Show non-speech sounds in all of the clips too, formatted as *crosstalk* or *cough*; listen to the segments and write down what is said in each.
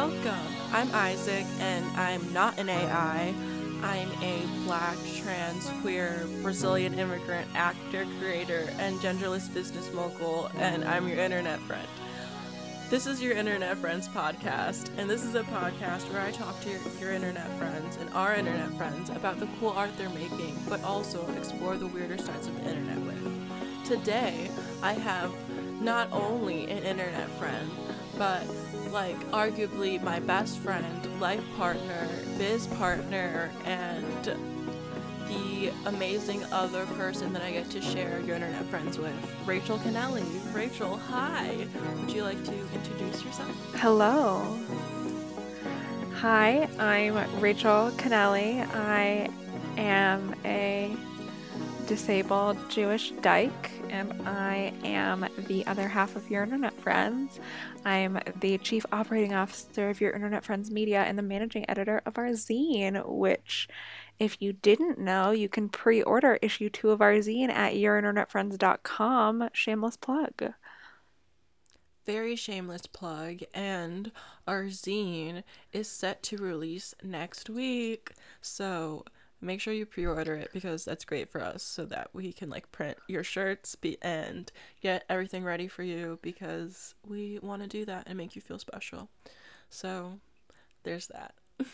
Welcome. I'm Isaac and I'm not an AI. I'm a black, trans, queer, Brazilian immigrant actor, creator, and genderless business mogul, and I'm your internet friend. This is your Internet Friends podcast, and this is a podcast where I talk to your, your, internet friends and our internet friends about the cool art they're making, but also explore the weirder sides of the internet with. Today, I have not only an internet friend, but like arguably my best friend, life partner, biz partner, and the amazing other person that I get to share your internet friends with, Rachel Kennelly. Rachel, hi. Would you like to introduce yourself? Hello. Hi, I'm Rachel Kennelly. I am a disabled Jewish dyke, and I am the other half of your internet friends. I'm the chief operating officer of your internet friends media and the managing editor of our zine, which if you didn't know, you can pre order issue two of our zine at yourinternetfriends.com. Shameless plug. Very shameless plug. And our zine is set to release next week. So make sure you pre-order it because that's great for us so that we can like print your shirts be- and get everything ready for you because we want to do that and make you feel special so there's that *laughs*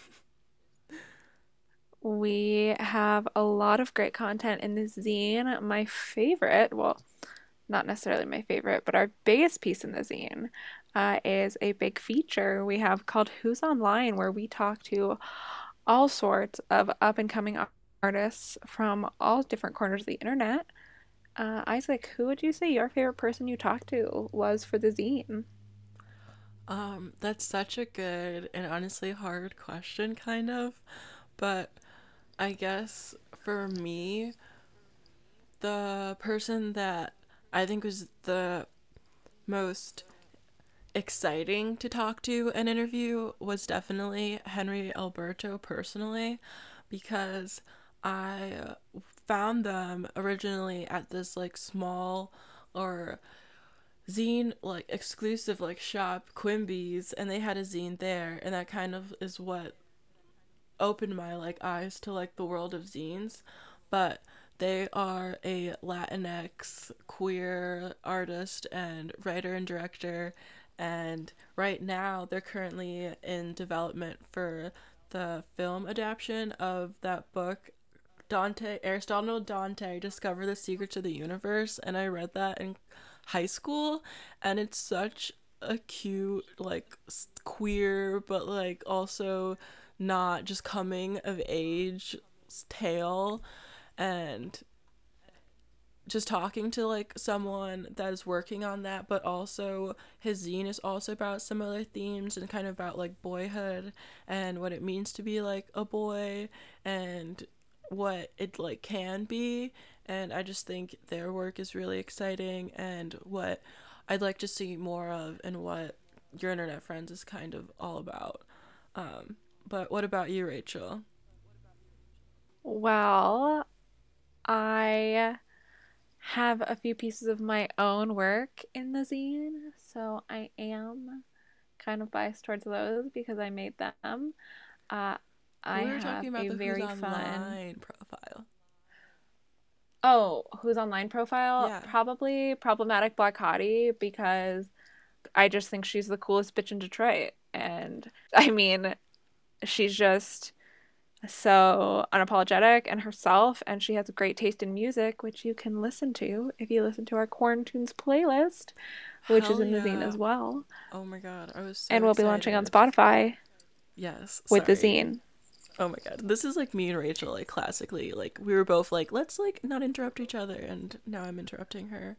We have a lot of great content in this zine. My favorite, well, not necessarily my favorite, but our biggest piece in the zine uh, is a big feature we have called Who's Online, where we talk to all sorts of up and coming artists from all different corners of the internet. Uh, Isaac, who would you say your favorite person you talked to was for the zine? Um, that's such a good and honestly hard question, kind of. But I guess for me, the person that I think was the most exciting to talk to and interview was definitely Henry Alberto personally because I found them originally at this like small or zine like exclusive like shop Quimby's and they had a zine there and that kind of is what opened my like eyes to like the world of zines, but they are a Latinx queer artist and writer and director and right now they're currently in development for the film adaptation of that book Dante Aristotle Dante Discover the Secrets of the Universe and I read that in high school and it's such a cute like queer but like also not just coming of age tale and just talking to like someone that is working on that but also his zine is also about similar themes and kind of about like boyhood and what it means to be like a boy and what it like can be and i just think their work is really exciting and what i'd like to see more of and what your internet friends is kind of all about um but what about you, Rachel? Well, I have a few pieces of my own work in the zine, so I am kind of biased towards those because I made them. Uh, I we were talking about a the very who's fun profile. Oh, who's online profile? Yeah. Probably problematic black hottie because I just think she's the coolest bitch in Detroit. And I mean, she's just so unapologetic and herself and she has a great taste in music which you can listen to if you listen to our quarantunes playlist which Hell is in yeah. the zine as well oh my god i was so and we'll excited. be launching on spotify yes with sorry. the zine oh my god this is like me and rachel like classically like we were both like let's like not interrupt each other and now i'm interrupting her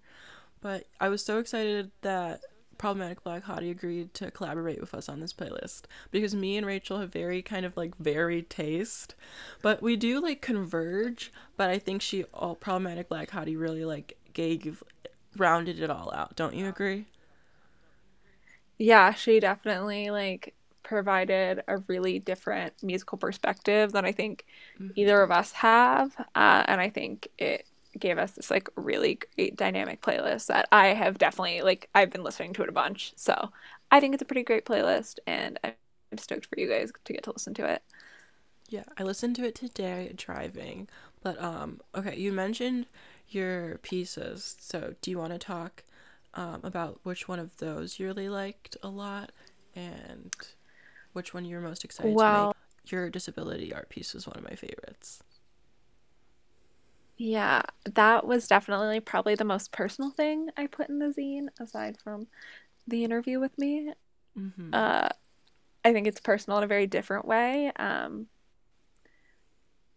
but i was so excited that problematic black hottie agreed to collaborate with us on this playlist. Because me and rachel have very kind of like varied taste. But we do like converge but i think she all problematic black hottie really like gave rounded it all out. Don't you agree? Yeah she definitely like provided a really different musical perspective than i think mm-hmm. either of us have uh, and i think it gave us this like really great dynamic playlist that I have definitely like I've been listening to it a bunch. So I think it's a pretty great playlist and I'm stoked for you guys to get to listen to it. Yeah, I listened to it today driving. But um okay, you mentioned your pieces. So do you want to talk um, about which one of those you really liked a lot and which one you're most excited well, to make? Your disability art piece was one of my favorites. Yeah, that was definitely probably the most personal thing I put in the zine, aside from the interview with me. Mm-hmm. Uh, I think it's personal in a very different way. Um,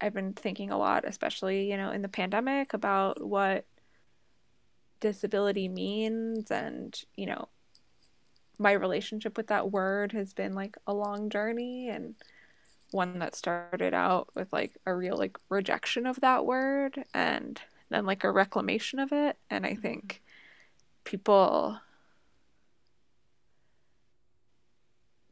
I've been thinking a lot, especially you know in the pandemic, about what disability means, and you know, my relationship with that word has been like a long journey, and one that started out with like a real like rejection of that word and then like a reclamation of it. And i think mm-hmm. people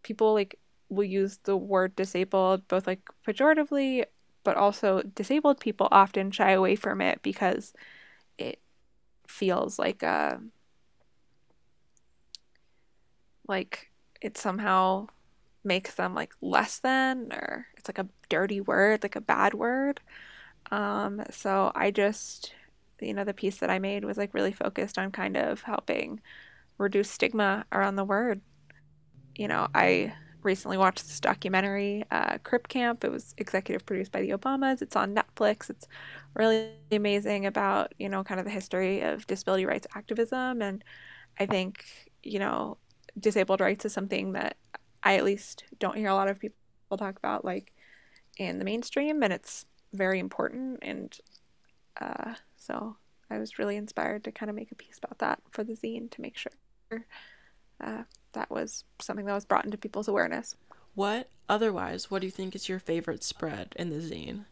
people like will use the word disabled both like pejoratively but also disabled people often shy away from it because it feels like a like it somehow makes them like less than or it's like a dirty word, like a bad word. Um, so I just, you know, the piece that I made was like really focused on kind of helping reduce stigma around the word. You know, I recently watched this documentary, uh, Crip Camp. It was executive produced by the Obamas. It's on Netflix. It's really amazing about, you know, kind of the history of disability rights activism. And I think, you know, disabled rights is something that I at least don't hear a lot of people talk about like in the mainstream, and it's very important. And uh, so I was really inspired to kind of make a piece about that for the zine to make sure uh, that was something that was brought into people's awareness. What otherwise? What do you think is your favorite spread in the zine?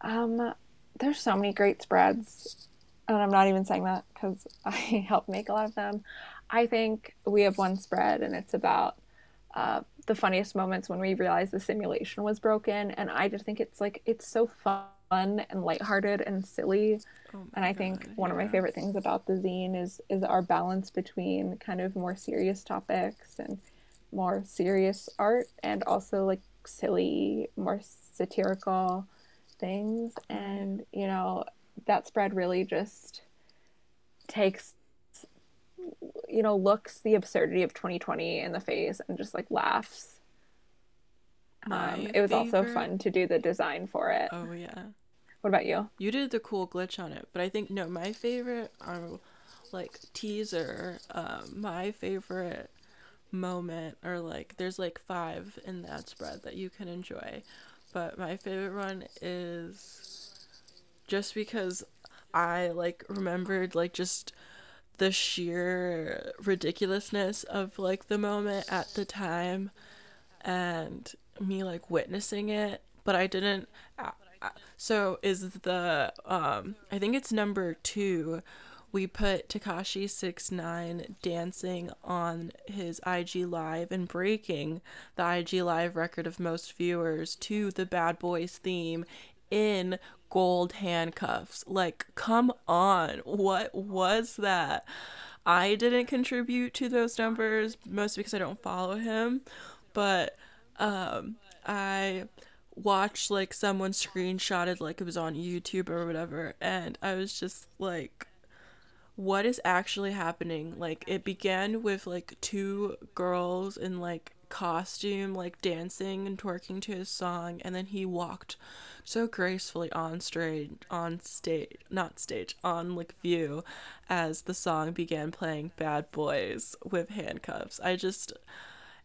Um, there's so many great spreads, and I'm not even saying that because *laughs* I helped make a lot of them. I think we have one spread, and it's about uh, the funniest moments when we realized the simulation was broken. And I just think it's like it's so fun and lighthearted and silly. Oh and I think one yeah. of my favorite things about the zine is is our balance between kind of more serious topics and more serious art, and also like silly, more satirical things. And you know that spread really just takes you know, looks the absurdity of 2020 in the face and just like laughs. Um, it was favorite... also fun to do the design for it. Oh yeah. What about you? You did the cool glitch on it, but I think no, my favorite are like teaser. Um, my favorite moment or like there's like five in that spread that you can enjoy, but my favorite one is just because I like remembered like just the sheer ridiculousness of like the moment at the time and me like witnessing it but i didn't so is the um i think it's number two. We put Tekashi Six Nine dancing on his IG Live and breaking the IG Live record of most viewers to the Bad Boys theme in gold handcuffs. Like, come on. What was that? I didn't contribute to those numbers, mostly because I don't follow him, but um, I watched like someone screenshotted like it was on YouTube or whatever, and I was just like, what is actually happening? Like, it began with like two girls in like costume, like dancing and twerking to his song, and then he walked so gracefully on stage, on stage, not stage, on like view, as the song began playing "Bad Boys" with handcuffs. I just,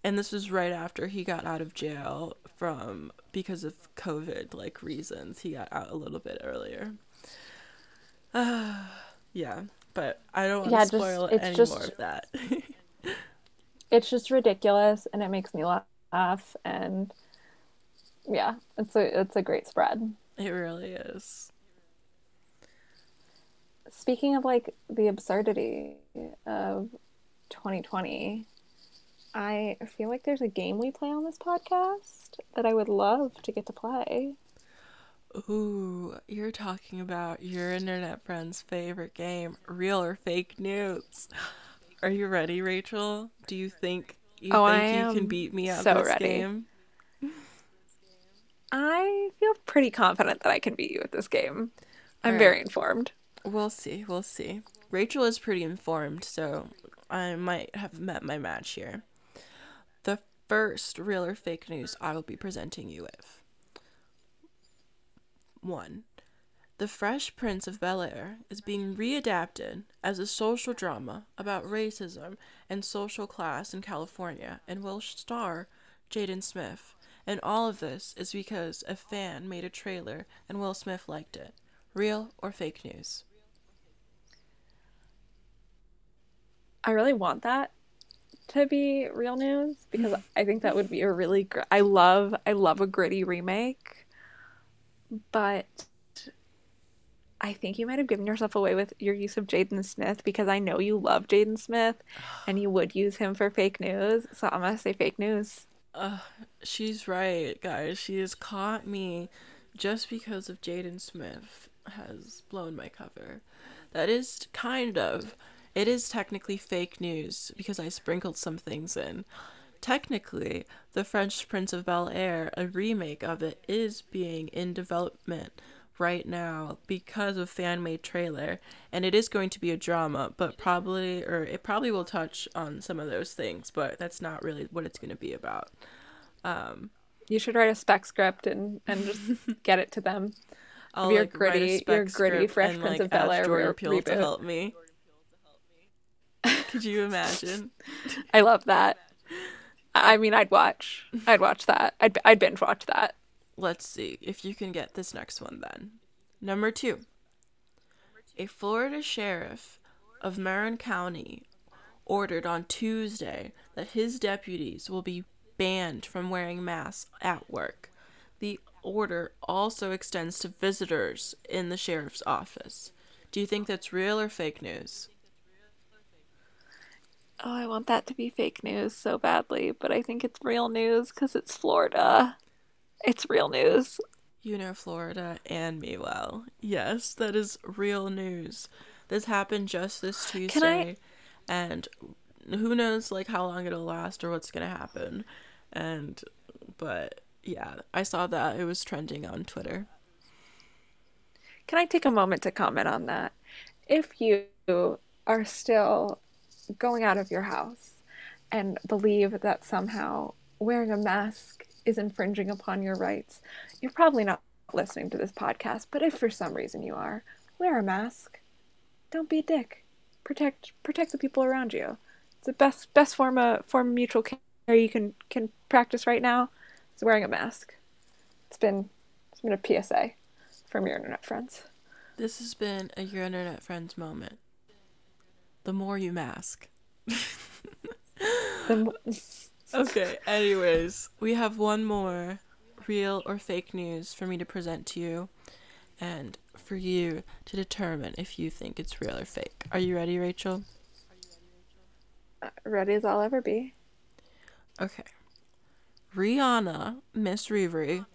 and this was right after he got out of jail from because of COVID like reasons. He got out a little bit earlier. Uh, *sighs* yeah, but I don't want yeah, to spoil just, any just... more of that. *laughs* it's just ridiculous and it makes me laugh and yeah it's a it's a great spread. It really is. Speaking of like the absurdity of 2020 i feel like there's a game we play on this podcast that i would love to get to play. Ooh, you're talking about your internet friend's favorite game, real or fake news. Are you ready, Rachel? Do you think you Oh, I think you can beat me at so this ready. game? I feel pretty confident that I can beat you at this game. I'm Alright. very informed. We'll see. We'll see. Rachel is pretty informed, so I might have met my match here. The first real or fake news I will be presenting you with. One. The Fresh Prince of Bel Air is being readapted as a social drama about racism and social class in California and will star Jaden Smith. And all of this is because a fan made a trailer and Will Smith liked it. Real or fake news? I really want that to be real news because *laughs* I think that would be a really gr- I love I love a gritty remake, but I think you might have given yourself away with your use of Jaden Smith because I know you love Jaden Smith and you would use him for fake news. So I'm gonna say fake news. Uh, she's right, guys. She has caught me just because of Jaden Smith has blown my cover. That is kind of. It is technically fake news because I sprinkled some things in. Technically, The French Prince of Bel Air, a remake of it, is being in development right now because of fan made trailer and it is going to be a drama but probably or it probably will touch on some of those things but that's not really what it's going to be about um You should write a spec script and and just *laughs* get it to them. I'll your like gritty- your gritty Fresh and, Prince like, of Bel-Air Jordan Peele to reboot. help me. Could you imagine? *laughs* I love that. I I mean, I'd watch. I'd watch that. I'd I'd binge watch that. Let's see if you can get this next one then. Number two. A Florida sheriff of Marion County ordered on Tuesday that his deputies will be banned from wearing masks at work. The order also extends to visitors in the sheriff's office. Do you think that's real or fake news? Oh, I want that to be fake news so badly, but I think it's real news because it's Florida. It's real news. You know Florida and me well. Yes, that is real news. This happened just this Can I- Tuesday, and who knows like how long it'll last or what's gonna happen. And but yeah, I saw that it was trending on Twitter. Can I take a moment to comment on that? If you are still going out of your house and believe that somehow wearing a mask is infringing upon your rights, you're probably not listening to this podcast, but if for some reason you are, wear a mask. Don't be a dick. Protect protect the people around you. It's the best best form of form of mutual care you can can practice right now is wearing a mask. It's been it's been a PSA from your internet friends. This has been a Your Internet Friends moment. The more you mask. *laughs* The mo- *laughs* Okay, anyways, we have one more real or fake news for me to present to you and for you to determine if you think it's real or fake. Are you ready, Rachel? Uh, ready as I'll ever be. Okay. Rihanna, Miss Riri,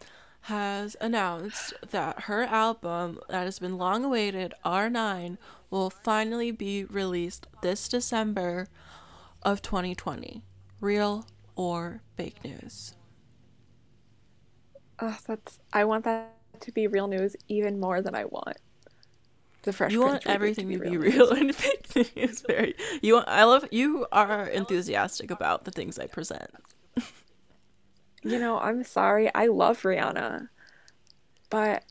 has announced that her album that has been long awaited, R9, will finally be released this December of 2020. Real or fake news? Ugh, that's I want that to be real news even more than I want the Fresh you want everything to be *laughs* news. real and fake news. Very. You want. I love. You are enthusiastic about the things I present. You know, I'm sorry. I love Rihanna, but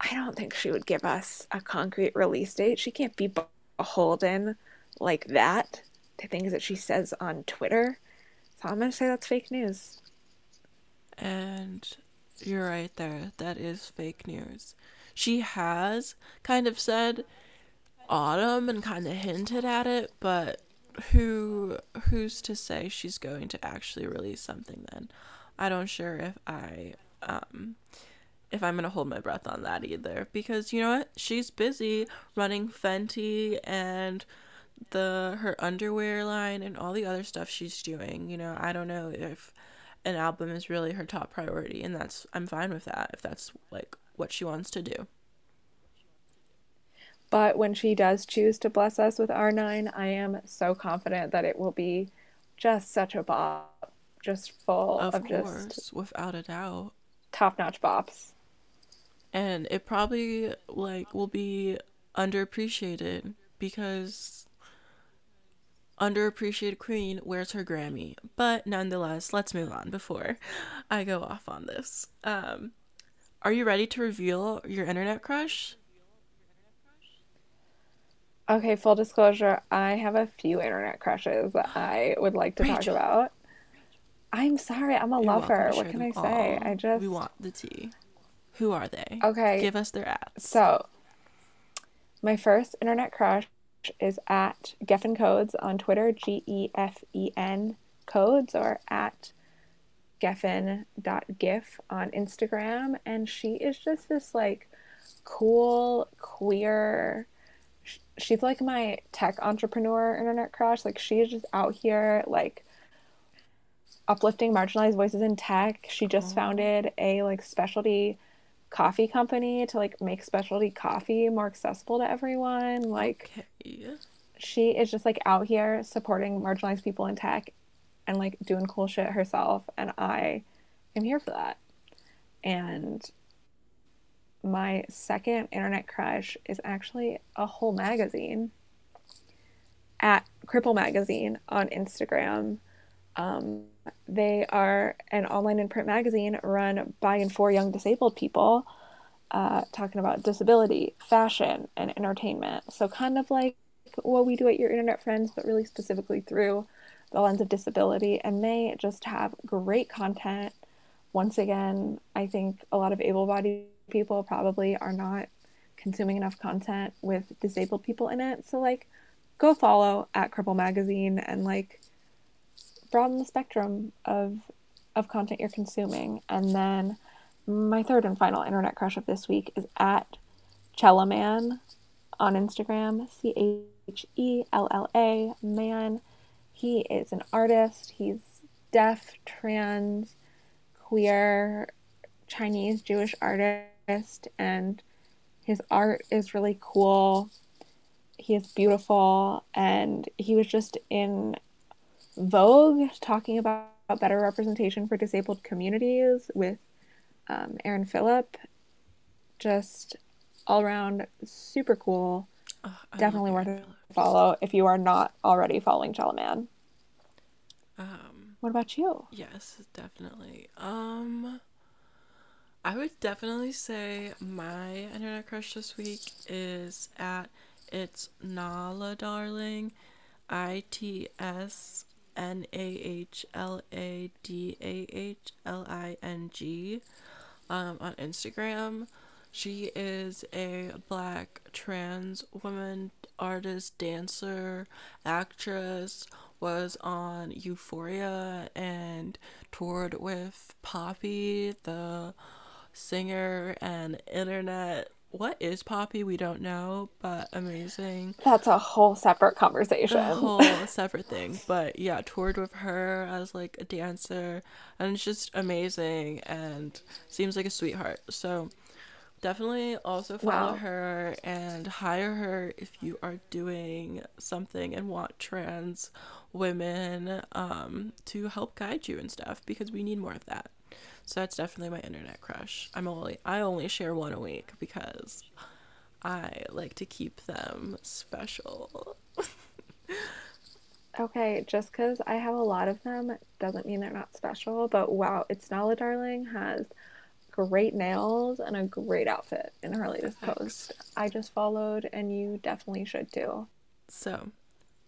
I don't think she would give us a concrete release date. She can't be beholden like that to things that she says on Twitter. So I'm gonna say that's fake news. And you're right there. That is fake news. She has kind of said autumn and kind of hinted at it, but who who's to say she's going to actually release something then? I don't sure if I um if I'm gonna hold my breath on that either because you know what she's busy running Fenty and the her underwear line and all the other stuff she's doing you know I don't know if an album is really her top priority and that's I'm fine with that if that's like what she wants to do. But when she does choose to bless us with R9, I am so confident that it will be just such a bop, just full of, of course, just without a doubt, top-notch bops. And it probably like will be underappreciated because underappreciated queen wears her Grammy. But nonetheless, let's move on before I go off on this. Um, are you ready to reveal your internet crush? Okay, full disclosure, I have a few internet crushes that I would like to Rachel. talk about. I'm sorry, I'm a You're lover. What can I all. say? I just We want the tea. Who are they? Okay. Give us their ads. So, my first internet crush is at Gefen Codes on Twitter, G E F E N codes, or at gefen.gif on Instagram. And she is just this like cool, queer, she's like my tech entrepreneur internet crush. Like she is just out here like uplifting marginalized voices in tech. She just oh. founded a like specialty coffee company to like make specialty coffee more accessible to everyone. Like okay. she is just like out here supporting marginalized people in tech and like doing cool shit herself and I am here for that. And my second internet crush is actually a whole magazine at Cripple Magazine on Instagram. Um, they are an online and print magazine run by and for young disabled people, uh, talking about disability, fashion, and entertainment. So, kind of like what we do at Your Internet Friends, but really specifically through the lens of disability. And they just have great content. Once again, I think a lot of able bodied people probably are not consuming enough content with disabled people in it. So like go follow at Cripple Magazine and like broaden the spectrum of of content you're consuming. And then my third and final internet crush of this week is at Chellaman on Instagram, C H E L L A man. He is an artist. He's deaf, trans, queer, Chinese, Jewish artist artist and his art is really cool. He is beautiful and he was just in Vogue talking about better representation for disabled communities with um, Aaron Philip. Just all around super cool. Oh, Definitely worth a follow if you are not already following Chellaman. Um, what about you? Yes, definitely. Um, I would definitely say my internet crush this week is at it's Nahla Dahling, I T S N A H L A D A H L I N G, um, on Instagram. She is a black trans woman, artist, dancer, actress, was on Euphoria and toured with Poppy, the singer and internet. What is Poppy? We don't know, but amazing. That's a whole separate conversation. A whole *laughs* separate thing. But yeah, toured with her as like a dancer and it's just amazing and seems like a sweetheart. So definitely also follow wow. her and hire her if you are doing something and want trans women um, to help guide you and stuff because we need more of that. So that's definitely my internet crush. I'm only I only share one a week because I like to keep them special. *laughs* okay, just because I have a lot of them doesn't mean they're not special. But wow, it's Nahla Dahling has great nails and a great outfit in her latest Thanks. post. I just followed, and you definitely should too. So,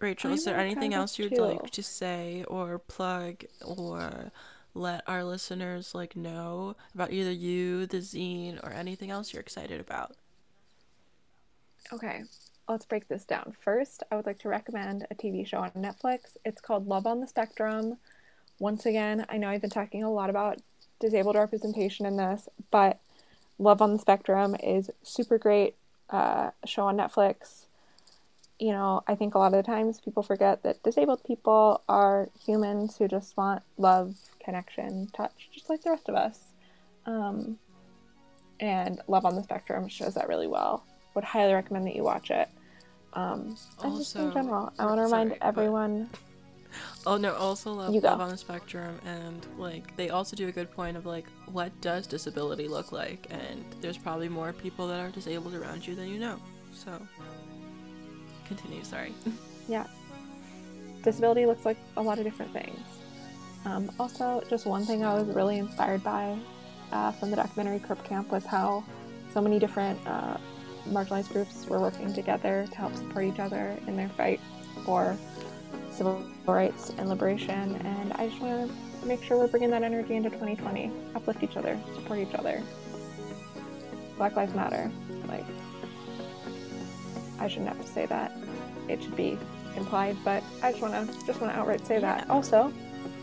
Rachel, I'm is there anything else you'd too. like to say or plug or let our listeners like know about either you, the zine, or anything else you're excited about. Okay, let's break this down. First, I would like to recommend a TV show on Netflix. It's called Love on the Spectrum. Once again, I know I've been talking a lot about disabled representation in this, but Love on the Spectrum is super great uh, show on Netflix. You know, I think a lot of the times people forget that disabled people are humans who just want love, connection, touch, just like the rest of us. Um, and Love on the Spectrum shows that really well. Would highly recommend that you watch it. Um, and just in general, I want to remind sorry, but- everyone. Oh no, also love. Love on the Spectrum and like they also do a good point of like what does disability look like and there's probably more people that are disabled around you than you know. So continue, sorry. *laughs* Yeah. Disability looks like a lot of different things. Um, also, just one thing I was really inspired by uh, from the documentary Crip Camp was how so many different uh, marginalized groups were working together to help support each other in their fight for civil rights and liberation. And I just want to make sure we're bringing that energy into 2020. Uplift each other, support each other. Black Lives Matter. Like, I shouldn't have to say that. It should be implied, but I just want to just want to outright say that. Also,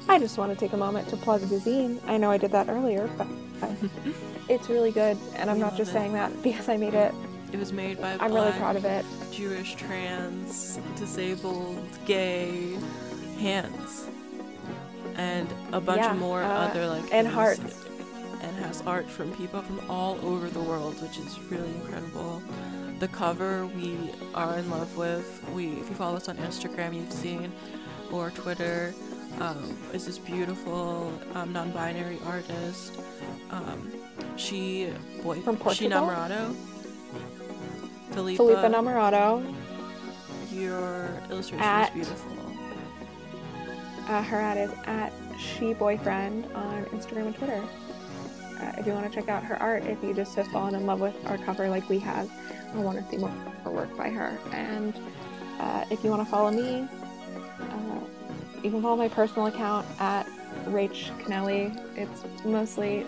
I just want to take a moment to plug the zine. I know I did that earlier, but *laughs* it's really good, and I'm We not just it. saying that because I made it. It was made by I'm really proud of it. Jewish, trans, disabled, gay hands. And a bunch Yeah, of more uh, other like and hearts. and has art from people from all over the world, which is really incredible. The cover we are in love with. We, if you follow us on Instagram, you've seen, or Twitter, um, is this beautiful um, non-binary artist. Um, she boy From she Portugal? Namorado. Felipa, Felipa Namorado. your illustration At- is beautiful. Uh, her ad is at she boyfriend on Instagram and Twitter. Uh, if you want to check out her art, if you just have fallen in love with our cover like we have, or want to see more work by her. And uh, if you want to follow me, you can follow my personal account at Rach Kennelly. It's mostly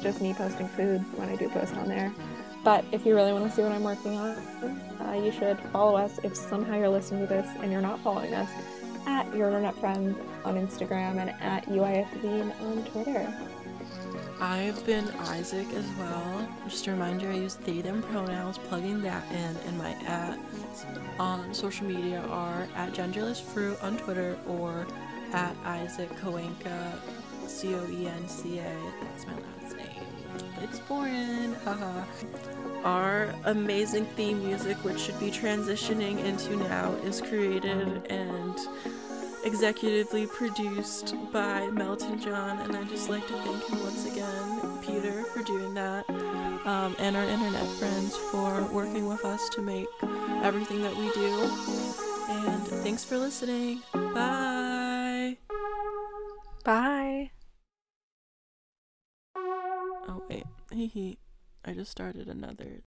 just me posting food when I do post on there. But if you really want to see what I'm working on, uh, you should follow us. If somehow you're listening to this and you're not following us, at Your Internet Friends on Instagram and at UIFZine on Twitter. I've been Isaac as well. Just a reminder, I use they them pronouns, plugging that in, and my at on social media are at genderless fruit on Twitter or at Isaac Coenca, C O E N C A. That's my last name. It's foreign, haha. Our amazing theme music, which should be transitioning into now, is created and executively produced by Melton John, and I'd just like to thank him once again, Peter, for doing that, um, and our internet friends for working with us to make everything that we do. And thanks for listening. Bye. Bye. Oh wait, hee hee. I just started another